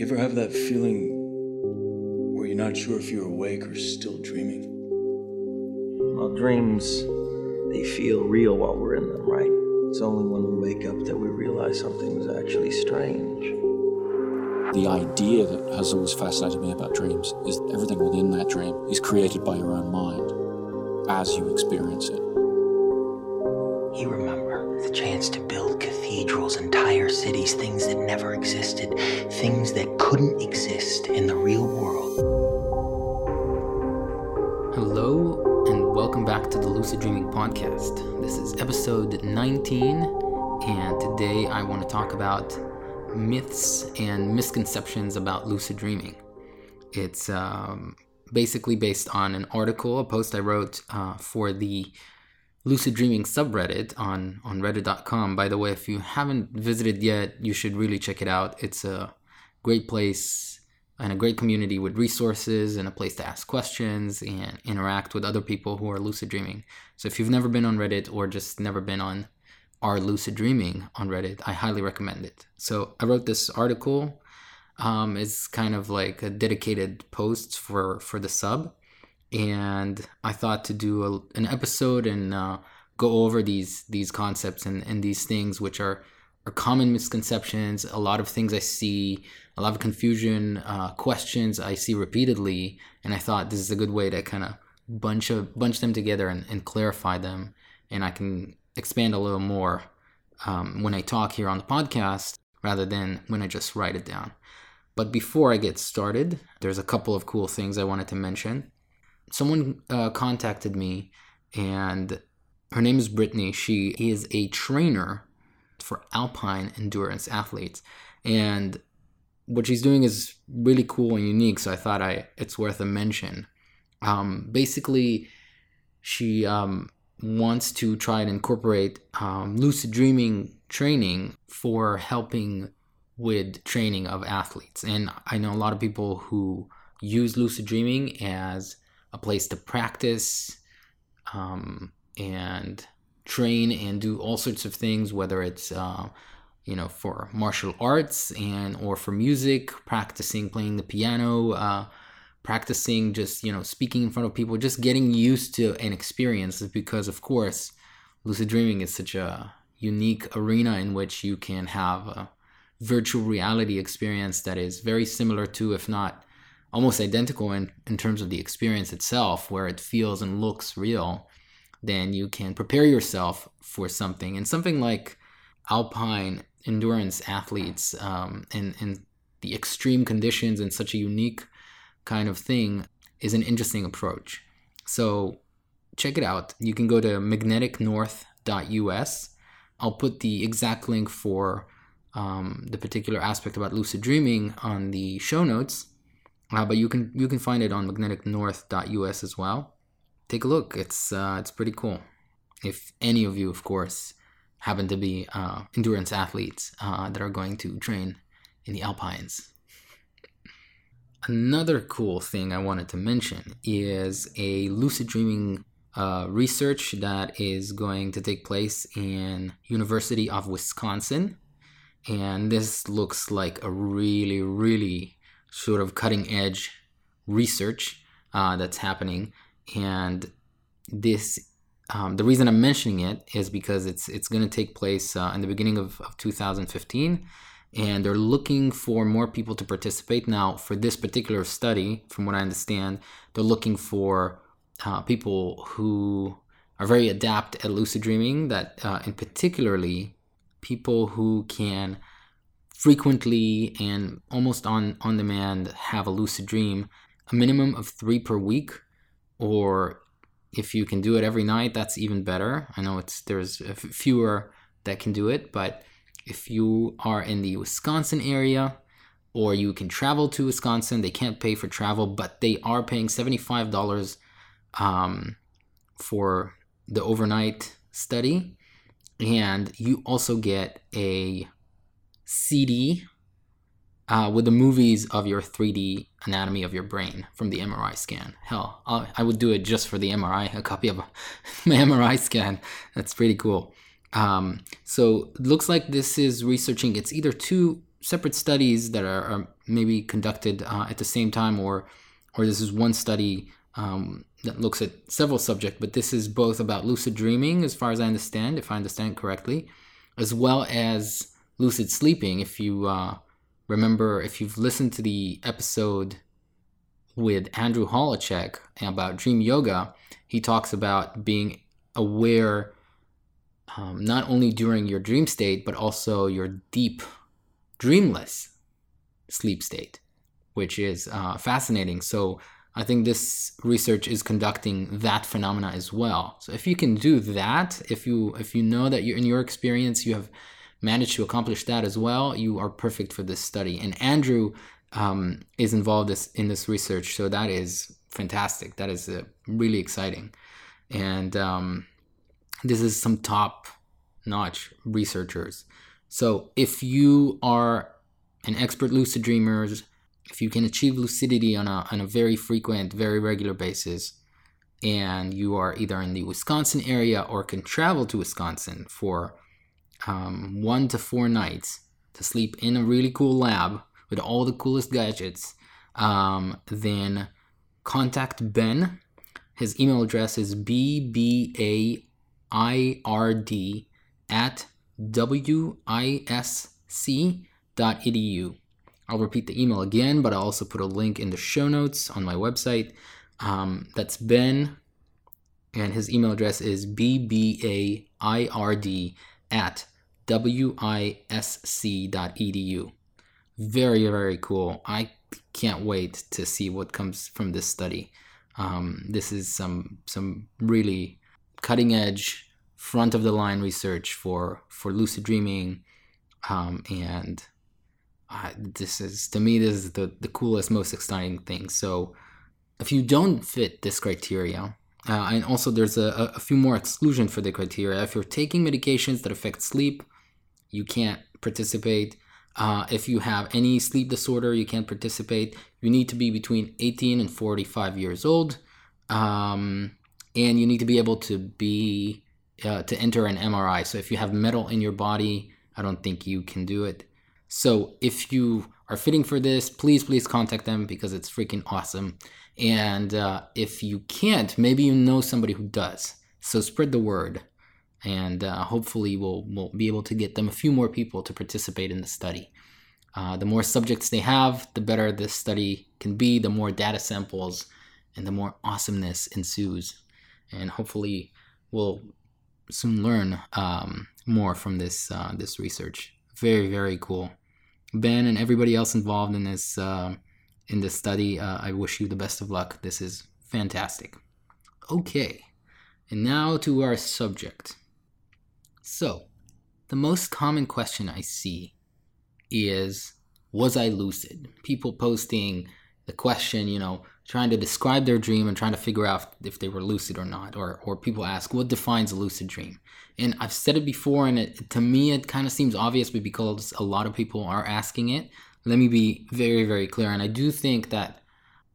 You ever have that feeling where you're not sure if you're awake or still dreaming? Well, dreams, they feel real while we're in them, right? It's only when we wake up that we realize something was actually strange. The idea that has always fascinated me about dreams is that everything within that dream is created by your own mind as you experience it. You remember the chance to build cathedrals, entire cities, things that never existed, things that couldn't exist in the real world. Hello, and welcome back to the Lucid Dreaming Podcast. This is episode 19, and today I want to talk about myths and misconceptions about lucid dreaming. It's um, basically based on an article, a post I wrote uh, for the lucid dreaming subreddit on on reddit.com by the way if you haven't visited yet you should really check it out. It's a great place and a great community with resources and a place to ask questions and interact with other people who are lucid dreaming. So if you've never been on reddit or just never been on our lucid dreaming on reddit i highly recommend it. So i wrote this article um, it's kind of like a dedicated post for for the sub and I thought to do a, an episode and uh, go over these these concepts and, and these things which are are common misconceptions. A lot of things I see, a lot of confusion, uh, questions I see repeatedly, and I thought this is a good way to kind of bunch of bunch them together and, and clarify them, and I can expand a little more um, when I talk here on the podcast rather than when I just write it down. But before I get started, there's a couple of cool things I wanted to mention someone uh, contacted me and her name is Brittany. She is a trainer for alpine endurance athletes. And what she's doing is really cool and unique. So I thought I it's worth a mention. Um, basically, she um, wants to try and incorporate um, lucid dreaming training for helping with training of athletes. And I know a lot of people who use lucid dreaming as a place to practice um, and train and do all sorts of things, whether it's uh, you know for martial arts and or for music, practicing playing the piano, uh, practicing just you know speaking in front of people, just getting used to an experience. Because of course, lucid dreaming is such a unique arena in which you can have a virtual reality experience that is very similar to, if not almost identical in, in terms of the experience itself, where it feels and looks real, then you can prepare yourself for something. And something like alpine endurance athletes um, and, the extreme conditions and such a unique kind of thing is an interesting approach. So check it out. You can go to magneticnorth.us. I'll put the exact link for um, the particular aspect about lucid dreaming on the show notes. Uh, but you can you can find it on magneticnorth.us as well. Take a look. It's uh, it's pretty cool. If any of you, of course, happen to be uh, endurance athletes uh, that are going to train in the Alpines. Another cool thing I wanted to mention is a lucid dreaming uh, research that is going to take place in University of Wisconsin, and this looks like a really really sort of cutting edge research uh, that's happening. And this, um, the reason I'm mentioning it is because it's it's going to take place uh, in the beginning of, of 2015, and they're looking for more people to participate. Now, for this particular study, from what I understand, they're looking for uh, people who are very adept at lucid dreaming. That, uh, in particularly, people who can frequently and almost on on demand have a lucid dream a minimum of three per week or if you can do it every night that's even better. I know it's there's fewer that can do it but if you are in the wisconsin area or you can travel to wisconsin they can't pay for travel but they are paying $75 um, for the overnight study. And you also get a CD uh, with the movies of your 3D anatomy of your brain from the MRI scan. Hell, I'll, I would do it just for the MRI, a copy of my MRI scan. That's pretty cool. Um, so it looks like this is researching, it's either two separate studies that are, are maybe conducted uh, at the same time, or or this is one study um, that looks at several subjects. But this is both about lucid dreaming, as far as I understand, if I understand correctly, as well as lucid sleeping. If you uh, remember, if you've listened to the episode with Andrew Holecek about dream yoga, he talks about being aware um, not only during your dream state, but also your deep, dreamless sleep state, which is uh, fascinating. So I think this research is conducting that phenomena as well. So if you can do that, if you if you know that you're in your experience you have managed to accomplish that as well, you are perfect for this study. And Andrew um, is involved in this research, so that is fantastic. That is uh, really exciting, and um, this is some top notch researchers. So if you are an expert lucid dreamer, if you can achieve lucidity on a, on a very frequent, very regular basis, and you are either in the Wisconsin area or can travel to Wisconsin for um, one to four nights to sleep in a really cool lab with all the coolest gadgets, um, then contact Ben. His email address is bbA IRD at wisc.edu. I'll repeat the email again, but I'll also put a link in the show notes on my website. Um, that's Ben, and his email address is bbaird at wisc.edu. Very, very cool. I can't wait to see what comes from this study. Um, this is some some really cutting edge, front of the line research for for lucid dreaming, um, and uh, this is to me this is the the coolest, most exciting thing. So if you don't fit this criteria, uh, and also there's a, a few more exclusion for the criteria. If you're taking medications that affect sleep, you can't participate. Uh, if you have any sleep disorder, you can't participate. You need to be between 18 and 45 years old. Um, and you need to be able to be uh, to enter an MRI. So if you have metal in your body, I don't think you can do it. So if you are fitting for this, please please contact them because it's freaking awesome. And uh, if you can't, maybe you know somebody who does. So spread the word, and uh, hopefully we'll we'll be able to get them a few more people to participate in the study. Uh, the more subjects they have, the better this study can be. The more data samples, and the more awesomeness ensues and hopefully we'll soon learn um, more from this uh, this research. Very very cool. Ben and everybody else involved in this uh, in this study, uh, I wish you the best of luck. This is fantastic. Okay, and now to our subject. So, the most common question I see is, was I lucid? People posting the question, you know, trying to describe their dream and trying to figure out if they were lucid or not. Or, or people ask, what defines a lucid dream? And I've said it before, and it, to me, it kind of seems obvious, because a lot of people are asking it, let me be very, very clear. And I do think that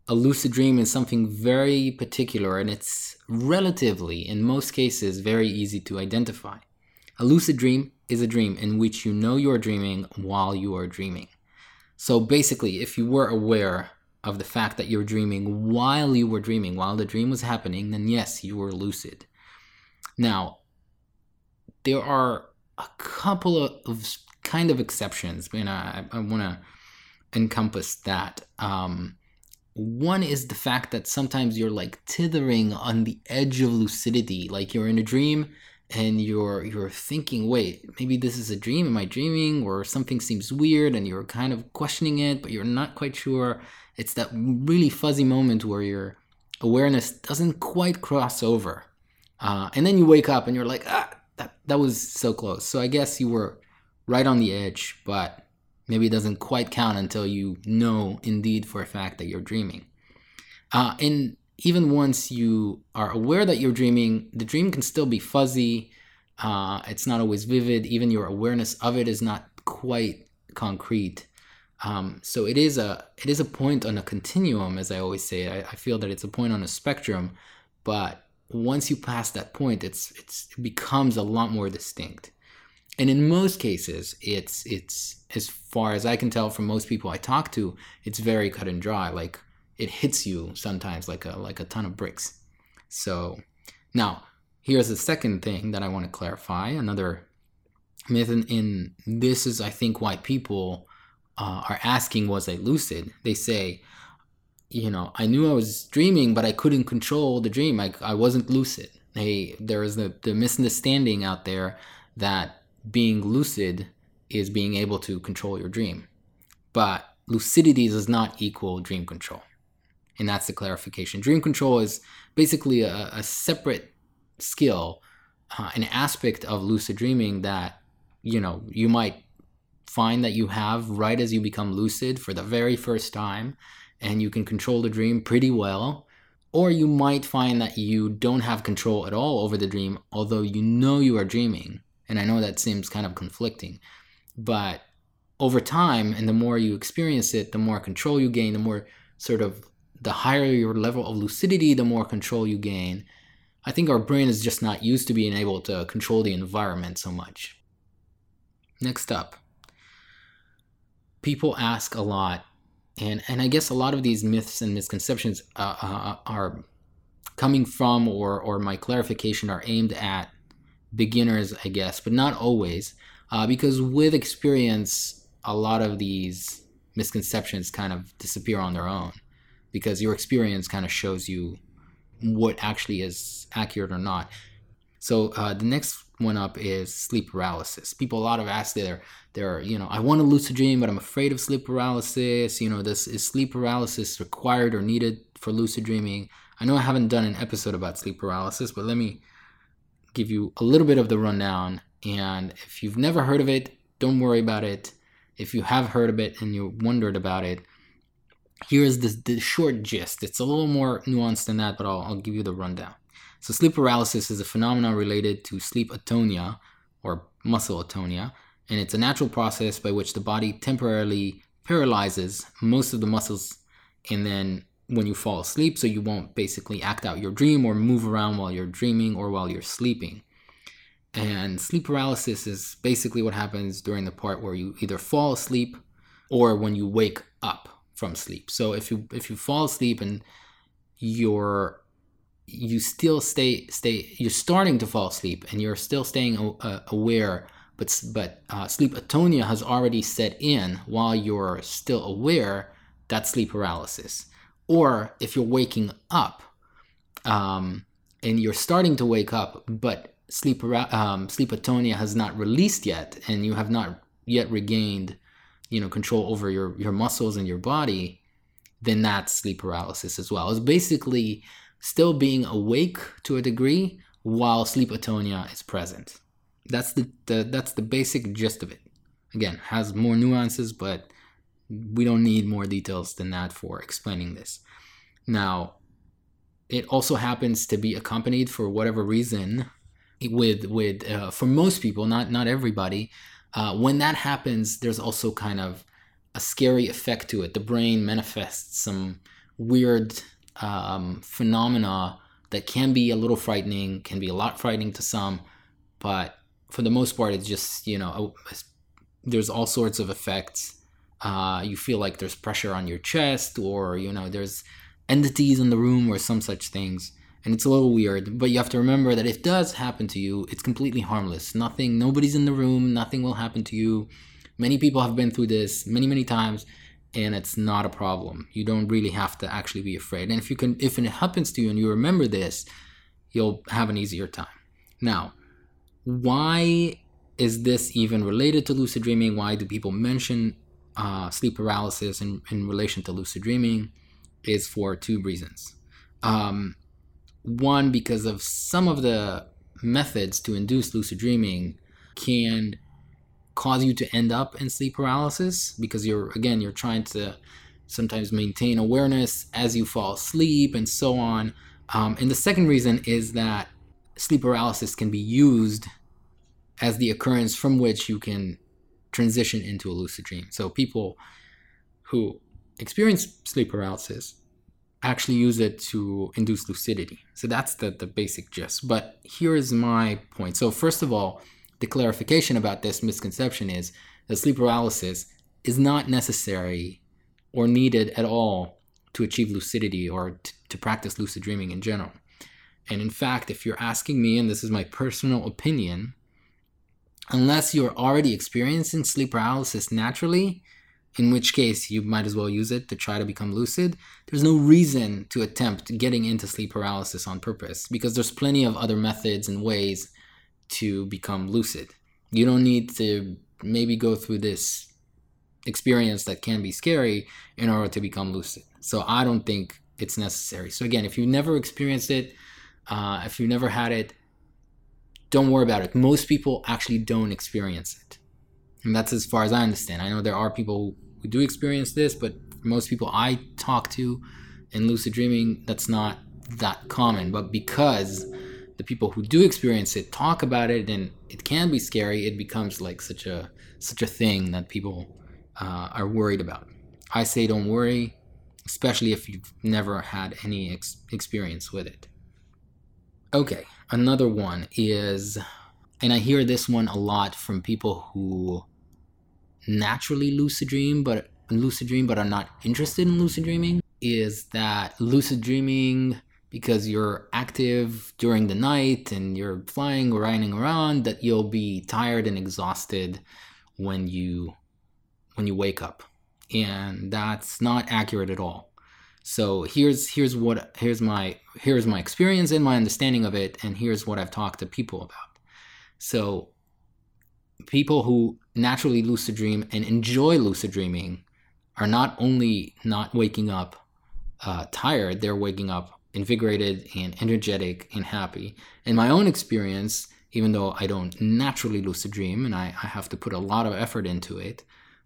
a lucid dream is something very particular, and it's relatively, in most cases, very easy to identify. A lucid dream is a dream in which you know you're dreaming while you are dreaming. So basically, if you were aware of the fact that you're dreaming while you were dreaming, while the dream was happening, then yes, you were lucid. Now, there are a couple of, kind of exceptions, and I, I want to encompass that. Um, one is the fact that sometimes you're like tithering on the edge of lucidity, like you're in a dream and you're you're thinking, wait, maybe this is a dream. Am I dreaming? Or something seems weird, and you're kind of questioning it, but you're not quite sure. It's that really fuzzy moment where your awareness doesn't quite cross over. Uh, and then you wake up and you're like, ah, that, that was so close. So I guess you were right on the edge, but maybe it doesn't quite count until you know indeed for a fact that you're dreaming. Uh, and even once you are aware that you're dreaming, the dream can still be fuzzy. Uh, it's not always vivid. Even your awareness of it is not quite concrete. Um, so it is a it is a point on a continuum, as I always say. I, I, feel that it's a point on a spectrum, but once you pass that point, it's it's it becomes a lot more distinct. And in most cases, it's it's as far as I can tell from most people I talk to, it's very cut and dry. Like it hits you sometimes like a like a ton of bricks. So now here's the second thing that I want to clarify. Another myth, in, in this is I think why people uh, are asking, was I lucid? They say, you know, I knew I was dreaming, but I couldn't control the dream. I, I wasn't lucid. Hey, there is the, the misunderstanding out there that being lucid is being able to control your dream. But lucidity does not equal dream control. And that's the clarification. Dream control is basically a, a separate skill, uh, an aspect of lucid dreaming that, you know, you might find that you have right as you become lucid for the very first time and you can control the dream pretty well. Or you might find that you don't have control at all over the dream, although you know you are dreaming. And I know that seems kind of conflicting, but over time, and the more you experience it, the more control you gain, the more sort of the higher your level of lucidity, the more control you gain. I think our brain is just not used to being able to control the environment so much. Next up, people ask a lot, and, and I guess a lot of these myths and misconceptions uh, uh, are coming from, or, or my clarification are aimed at beginners, I guess, but not always, uh, because with experience, a lot of these misconceptions kind of disappear on their own because your experience kind of shows you what actually is accurate or not. So uh, the next one up is sleep paralysis. People a lot of ask they're you know I want to lucid dream but I'm afraid of sleep paralysis. You know this is sleep paralysis required or needed for lucid dreaming. I know I haven't done an episode about sleep paralysis, but let me give you a little bit of the rundown. And if you've never heard of it, don't worry about it. If you have heard of it and you wondered about it, here's the, the short gist. It's a little more nuanced than that, but I'll, I'll give you the rundown. So, sleep paralysis is a phenomenon related to sleep atonia or muscle atonia, and it's a natural process by which the body temporarily paralyzes most of the muscles and then when you fall asleep so you won't basically act out your dream or move around while you're dreaming or while you're sleeping. And sleep paralysis is basically what happens during the part where you either fall asleep or when you wake up from sleep. So if you if you fall asleep and you're you still stay stay you're starting to fall asleep and you're still staying uh, aware but but uh, sleep atonia has already set in while you're still aware that's sleep paralysis or if you're waking up um, and you're starting to wake up, but sleep um, sleep atonia has not released yet, and you have not yet regained, you know, control over your your muscles and your body, then that's sleep paralysis as well. It's basically still being awake to a degree while sleep atonia is present. That's the, the that's the basic gist of it. Again, has more nuances, but we don't need more details than that for explaining this. Now, it also happens to be accompanied for whatever reason with with uh, for most people, not not everybody. Uh, when that happens, there's also kind of a scary effect to it. The brain manifests some weird um, phenomena that can be a little frightening, can be a lot frightening to some, but for the most part, it's just you know there's all sorts of effects uh, you feel like there's pressure on your chest or you know there's entities in the room or some such things. And it's a little weird but you have to remember that if it does happen to you it's completely harmless. Nothing nobody's in the room nothing will happen to you. Many people have been through this many many times and it's not a problem. You don't really have to actually be afraid. And if you can if it happens to you and you remember this you'll have an easier time. Now why is this even related to lucid dreaming? Why do people mention uh, sleep paralysis in, in relation to lucid dreaming is for two reasons. Um, one, because of some of the methods to induce lucid dreaming can cause you to end up in sleep paralysis because you're, again, you're trying to sometimes maintain awareness as you fall asleep and so on. Um, and the second reason is that sleep paralysis can be used as the occurrence from which you can transition into a lucid dream. So people who experience sleep paralysis actually use it to induce lucidity. So that's the, the basic gist. But here is my point. So first of all, the clarification about this misconception is that sleep paralysis is not necessary or needed at all to achieve lucidity or t- to practice lucid dreaming in general. And in fact, if you're asking me, and this is my personal opinion, unless you're already experiencing sleep paralysis naturally, in which case you might as well use it to try to become lucid. There's no reason to attempt getting into sleep paralysis on purpose because there's plenty of other methods and ways to become lucid. You don't need to maybe go through this experience that can be scary in order to become lucid. So I don't think it's necessary. So again, if you've never experienced it, uh, if you've never had it, don't worry about it. Most people actually don't experience it. And that's as far as I understand. I know there are people who do experience this, but most people I talk to in lucid dreaming, that's not that common. But because the people who do experience it talk about it and it can be scary, it becomes like such a such a thing that people uh, are worried about. I say don't worry, especially if you've never had any ex- experience with it. Okay, another one is, and I hear this one a lot from people who naturally lucid dream but lucid dream but are not interested in lucid dreaming is that lucid dreaming because you're active during the night and you're flying or riding around that you'll be tired and exhausted when you when you wake up. And that's not accurate at all so here's here's what here's my here's my experience and my understanding of it and here's what i've talked to people about so people who naturally lucid dream and enjoy lucid dreaming are not only not waking up uh, tired, they're waking up invigorated and energetic and happy. In my own experience, even though I don't naturally lucid dream and I, I have to put a lot of effort into it,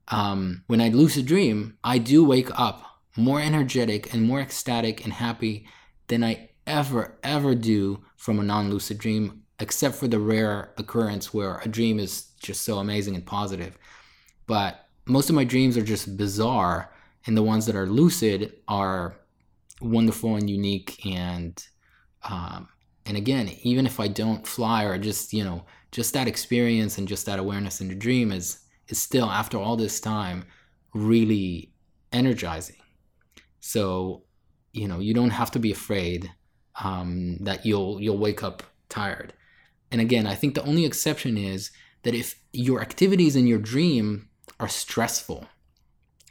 um, when I lucid dream, I do wake up more energetic and more ecstatic and happy than I ever, ever do from a non lucid dream, except for the rare occurrence where a dream is just so amazing and positive. But most of my dreams are just bizarre, and the ones that are lucid are wonderful and unique. And um, and again, even if I don't fly or just you know just that experience and just that awareness in the dream is is still after all this time really energizing. So you know you don't have to be afraid um, that you'll you'll wake up tired. And again, I think the only exception is that if your activities in your dream are stressful,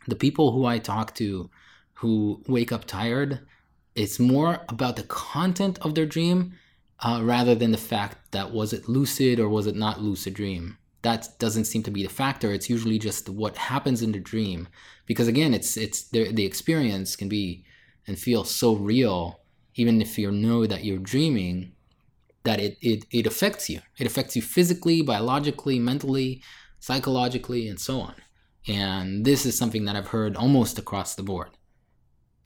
the people who I talk to who wake up tired, it's more about the content of their dream uh, rather than the fact that was it lucid or was it not lucid dream. That doesn't seem to be the factor. It's usually just what happens in the dream, because again, it's it's the, the experience can be and feel so real, even if you know that you're dreaming that it, it, it affects you. It affects you physically, biologically, mentally, psychologically, and so on. And this is something that I've heard almost across the board.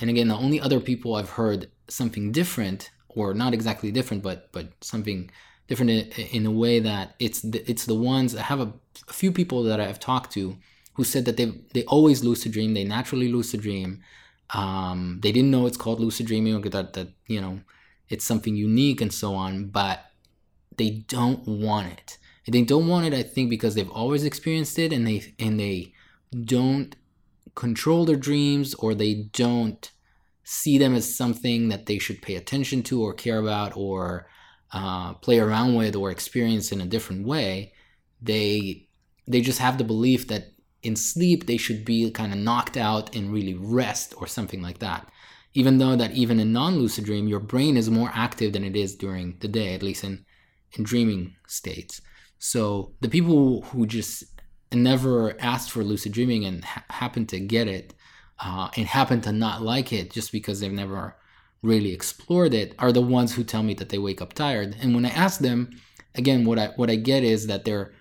And again, the only other people I've heard something different, or not exactly different, but but something different in, a way that it's the, it's the ones I have a, a few people that I've talked to who said that they they always lucid dream, they naturally lose lucid dream. Um, they didn't know it's called lucid dreaming, or that that you know it's something unique and so on, but they don't want it. They don't want it, I think, because they've always experienced it and they and they don't control their dreams or they don't see them as something that they should pay attention to or care about or uh, play around with or experience in a different way. They they just have the belief that in sleep they should be kind of knocked out and really rest or something like that. Even though that even in non-lucid dream your brain is more active than it is during the day at least in in dreaming states. So the people who just never asked for lucid dreaming and ha- happen to get it uh, and happen to not like it just because they've never really explored it are the ones who tell me that they wake up tired. And when i ask them again what i what i get is that their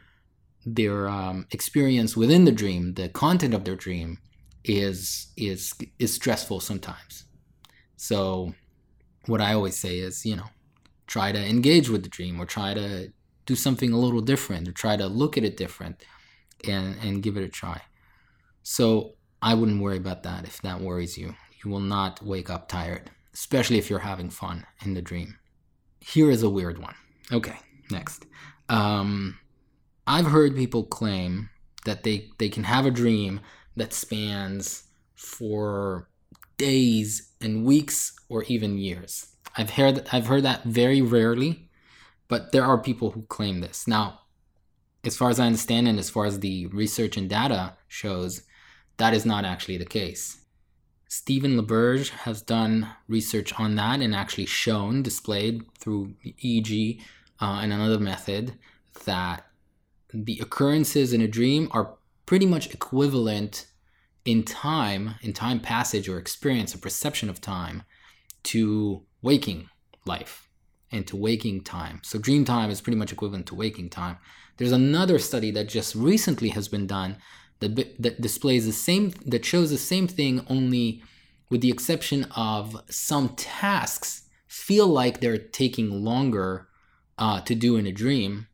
their um, experience within the dream the content of their dream is is is stressful sometimes so, what I always say is, you know, try to engage with the dream or try to do something a little different or try to look at it different and, and give it a try. So, I wouldn't worry about that if that worries you. You will not wake up tired, especially if you're having fun in the dream. Here is a weird one. Okay, next. Um, I've heard people claim that they, they can have a dream that spans for days and weeks or even years. I've heard I've heard that very rarely, but there are people who claim this. Now, as far as I understand and as far as the research and data shows, that is not actually the case. Stephen LaBerge has done research on that and actually shown, displayed through EEG uh, and another method, that the occurrences in a dream are pretty much equivalent in time, in time passage or experience or perception of time to waking life and to waking time. So dream time is pretty much equivalent to waking time. There's another study that just recently has been done that, that displays the same that shows the same thing only with the exception of some tasks feel like they're taking longer uh, to do in a dream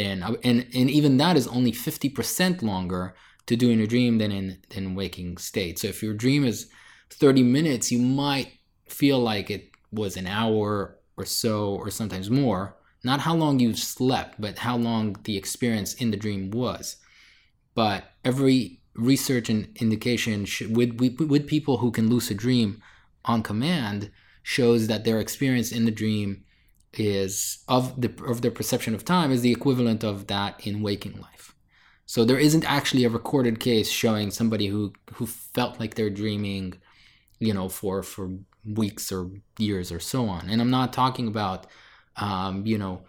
than and and even that is only 50% longer to do in a dream than in in waking state. So if your dream is 30 minutes, you might feel like it was an hour or so or sometimes more. Not how long you slept, but how long the experience in the dream was. But every research and indication should, with, with, with people who can lucid dream on command shows that their experience in the dream is of the of their perception of time is the equivalent of that in waking life. So there isn't actually a recorded case showing somebody who who felt like they're dreaming, you know, for for weeks or years or so on. And I'm not talking about, um, you know,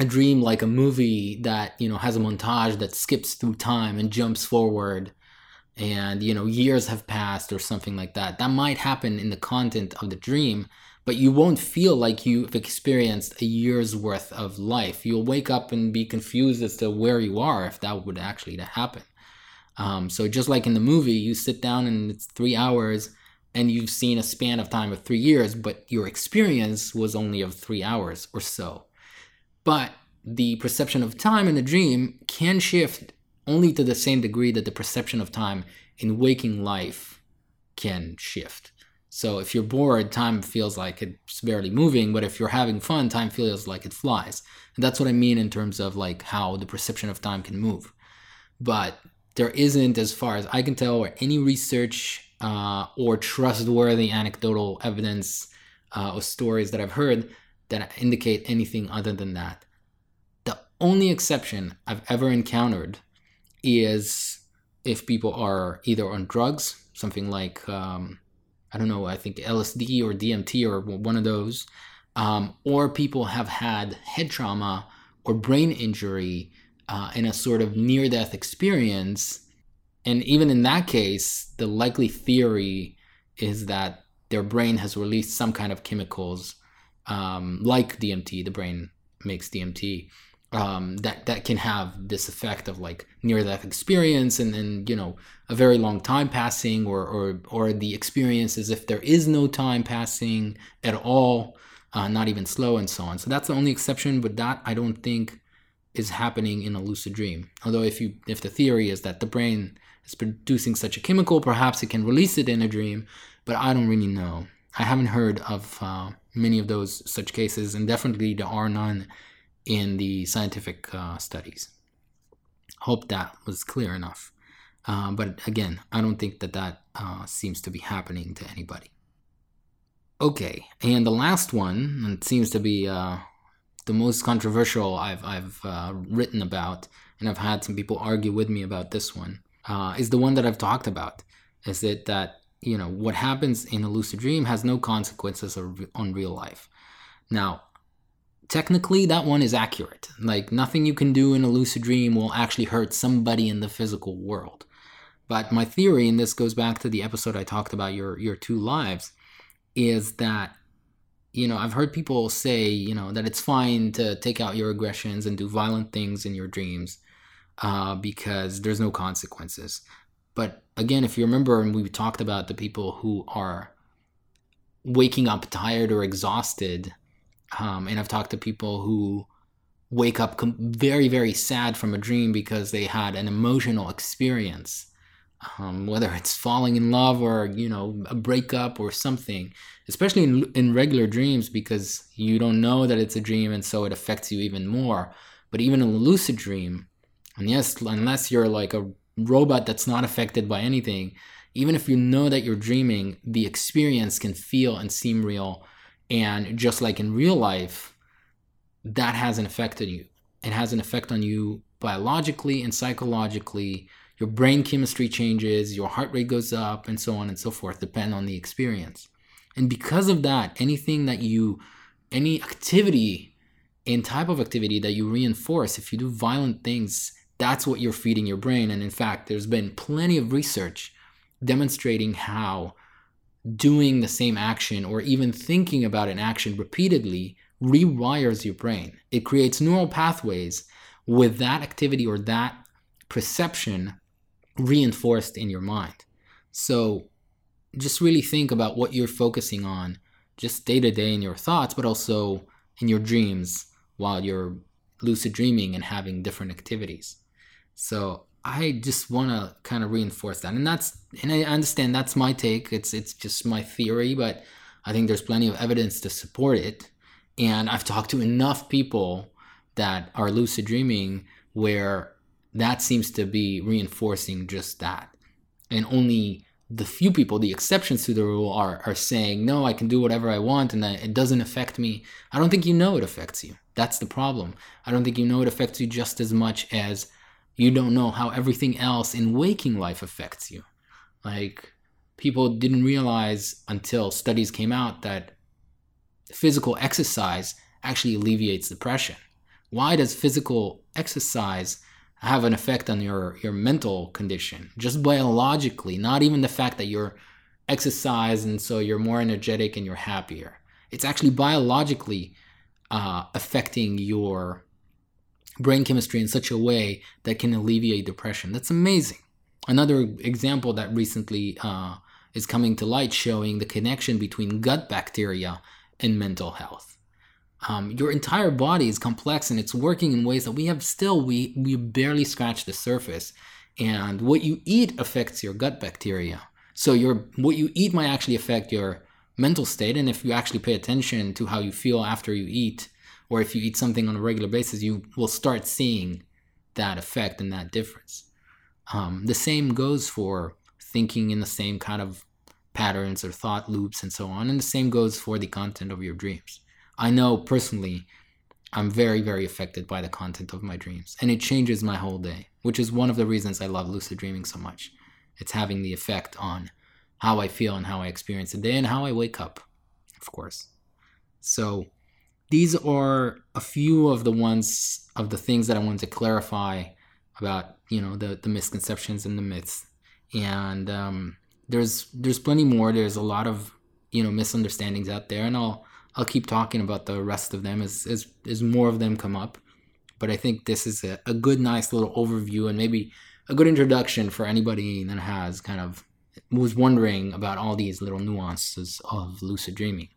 a dream like a movie that you know has a montage that skips through time and jumps forward and you know years have passed or something like that that might happen in the content of the dream but you won't feel like you've experienced a year's worth of life. You'll wake up and be confused as to where you are if that would actually happen. Um, so just like in the movie you sit down and it's three hours and you've seen a span of time of three years but your experience was only of three hours or so. But the perception of time in a dream can shift only to the same degree that the perception of time in waking life can shift. So if you're bored, time feels like it's barely moving, but if you're having fun, time feels like it flies. And that's what I mean in terms of like how the perception of time can move. But there isn't, as far as I can tell, or any research uh, or trustworthy anecdotal evidence uh, or stories that I've heard that indicate anything other than that. The only exception I've ever encountered is if people are either on drugs, something like, um, I don't know, I think LSD or DMT or one of those, um, or people have had head trauma or brain injury uh, in a sort of near death experience. And even in that case, the likely theory is that their brain has released some kind of chemicals um, like DMT, the brain makes DMT, um, that that can have this effect of like near death experience, and then you know a very long time passing, or or or the experience as if there is no time passing at all, uh, not even slow, and so on. So that's the only exception, but that I don't think is happening in a lucid dream. Although if you if the theory is that the brain is producing such a chemical, perhaps it can release it in a dream, but I don't really know. I haven't heard of uh, many of those such cases, and definitely there are none in the scientific uh, studies. Hope that was clear enough. Uh, but again, I don't think that that uh, seems to be happening to anybody. Okay, and the last one, and seems to be uh, the most controversial I've I've uh, written about, and I've had some people argue with me about this one, uh, is the one that I've talked about. Is it that you know what happens in a lucid dream has no consequences on real life? Now, technically that one is accurate. Like nothing you can do in a lucid dream will actually hurt somebody in the physical world. But my theory, and this goes back to the episode I talked about your your two lives, is that you know I've heard people say you know that it's fine to take out your aggressions and do violent things in your dreams uh, because there's no consequences. But again, if you remember, and we talked about the people who are waking up tired or exhausted um, and I've talked to people who wake up com- very, very sad from a dream because they had an emotional experience, um, whether it's falling in love or, you know, a breakup or something, especially in, in regular dreams because you don't know that it's a dream and so it affects you even more. But even in a lucid dream, and yes, unless you're like a robot that's not affected by anything, even if you know that you're dreaming, the experience can feel and seem real. And just like in real life, that has an effect on you. It has an effect on you biologically and psychologically. Your brain chemistry changes, your heart rate goes up, and so on and so forth, depend on the experience. And because of that, anything that you, any activity and type of activity that you reinforce, if you do violent things, that's what you're feeding your brain. And in fact, there's been plenty of research demonstrating how doing the same action or even thinking about an action repeatedly rewires your brain. It creates neural pathways with that activity or that perception reinforced in your mind. So just really think about what you're focusing on just day to day in your thoughts, but also in your dreams while you're lucid dreaming and having different activities. So I just want to kind of reinforce that, and that's and I understand that's my take. It's it's just my theory, but I think there's plenty of evidence to support it. And I've talked to enough people that are lucid dreaming where that seems to be reinforcing just that, and only the few people, the exceptions to the rule, are are saying no, I can do whatever I want, and it doesn't affect me. I don't think you know it affects you. That's the problem. I don't think you know it affects you just as much as you don't know how everything else in waking life affects you. Like, people didn't realize until studies came out that physical exercise actually alleviates depression. Why does physical exercise have an effect on your, your mental condition? Just biologically, not even the fact that you're exercise and so you're more energetic and you're happier. It's actually biologically uh, affecting your brain chemistry in such a way that can alleviate depression. That's amazing. Another example that recently uh, is coming to light showing the connection between gut bacteria and mental health. Um, your entire body is complex and it's working in ways that we have still we we barely scratched the surface. And what you eat affects your gut bacteria. So your what you eat might actually affect your mental state. And if you actually pay attention to how you feel after you eat, or if you eat something on a regular basis, you will start seeing that effect and that difference. Um, the same goes for thinking in the same kind of patterns or thought loops and so on. And the same goes for the content of your dreams. I know personally, I'm very, very affected by the content of my dreams, and it changes my whole day, which is one of the reasons I love lucid dreaming so much. It's having the effect on how I feel and how I experience the day and how I wake up, of course. So, these are a few of the ones of the things that I wanted to clarify about you know the the misconceptions and the myths. And um, there's there's plenty more. There's a lot of you know misunderstandings out there and I'll I'll keep talking about the rest of them as as, as more of them come up. But I think this is a, a good nice little overview and maybe a good introduction for anybody that has kind of was wondering about all these little nuances of lucid dreaming.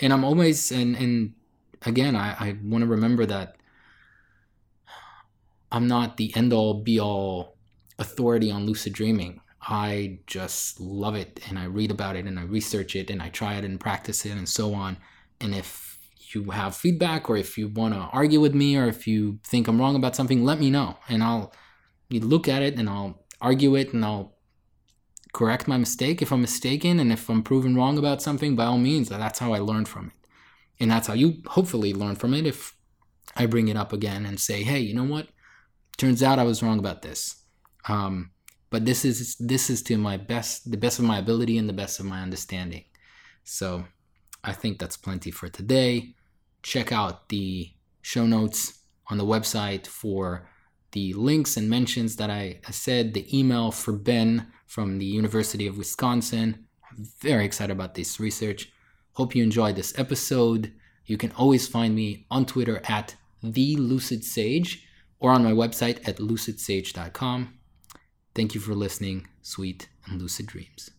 And I'm always and and again, I, I want to remember that I'm not the end all be all authority on lucid dreaming. I just love it and I read about it and I research it and I try it and practice it and so on. And if you have feedback or if you want to argue with me or if you think I'm wrong about something, let me know and I'll look at it and I'll argue it and I'll correct my mistake if I'm mistaken and if I'm proven wrong about something by all means that's how I learn from it. And that's how you hopefully learn from it if I bring it up again and say, hey, you know what? Turns out I was wrong about this. Um, but this is this is to my best the best of my ability and the best of my understanding. So I think that's plenty for today. Check out the show notes on the website for the links and mentions that I said, the email for Ben from the University of Wisconsin. I'm very excited about this research. Hope you enjoyed this episode. You can always find me on Twitter at the Lucid Sage or on my website at lucidsage.com. Thank you for listening. Sweet and lucid dreams.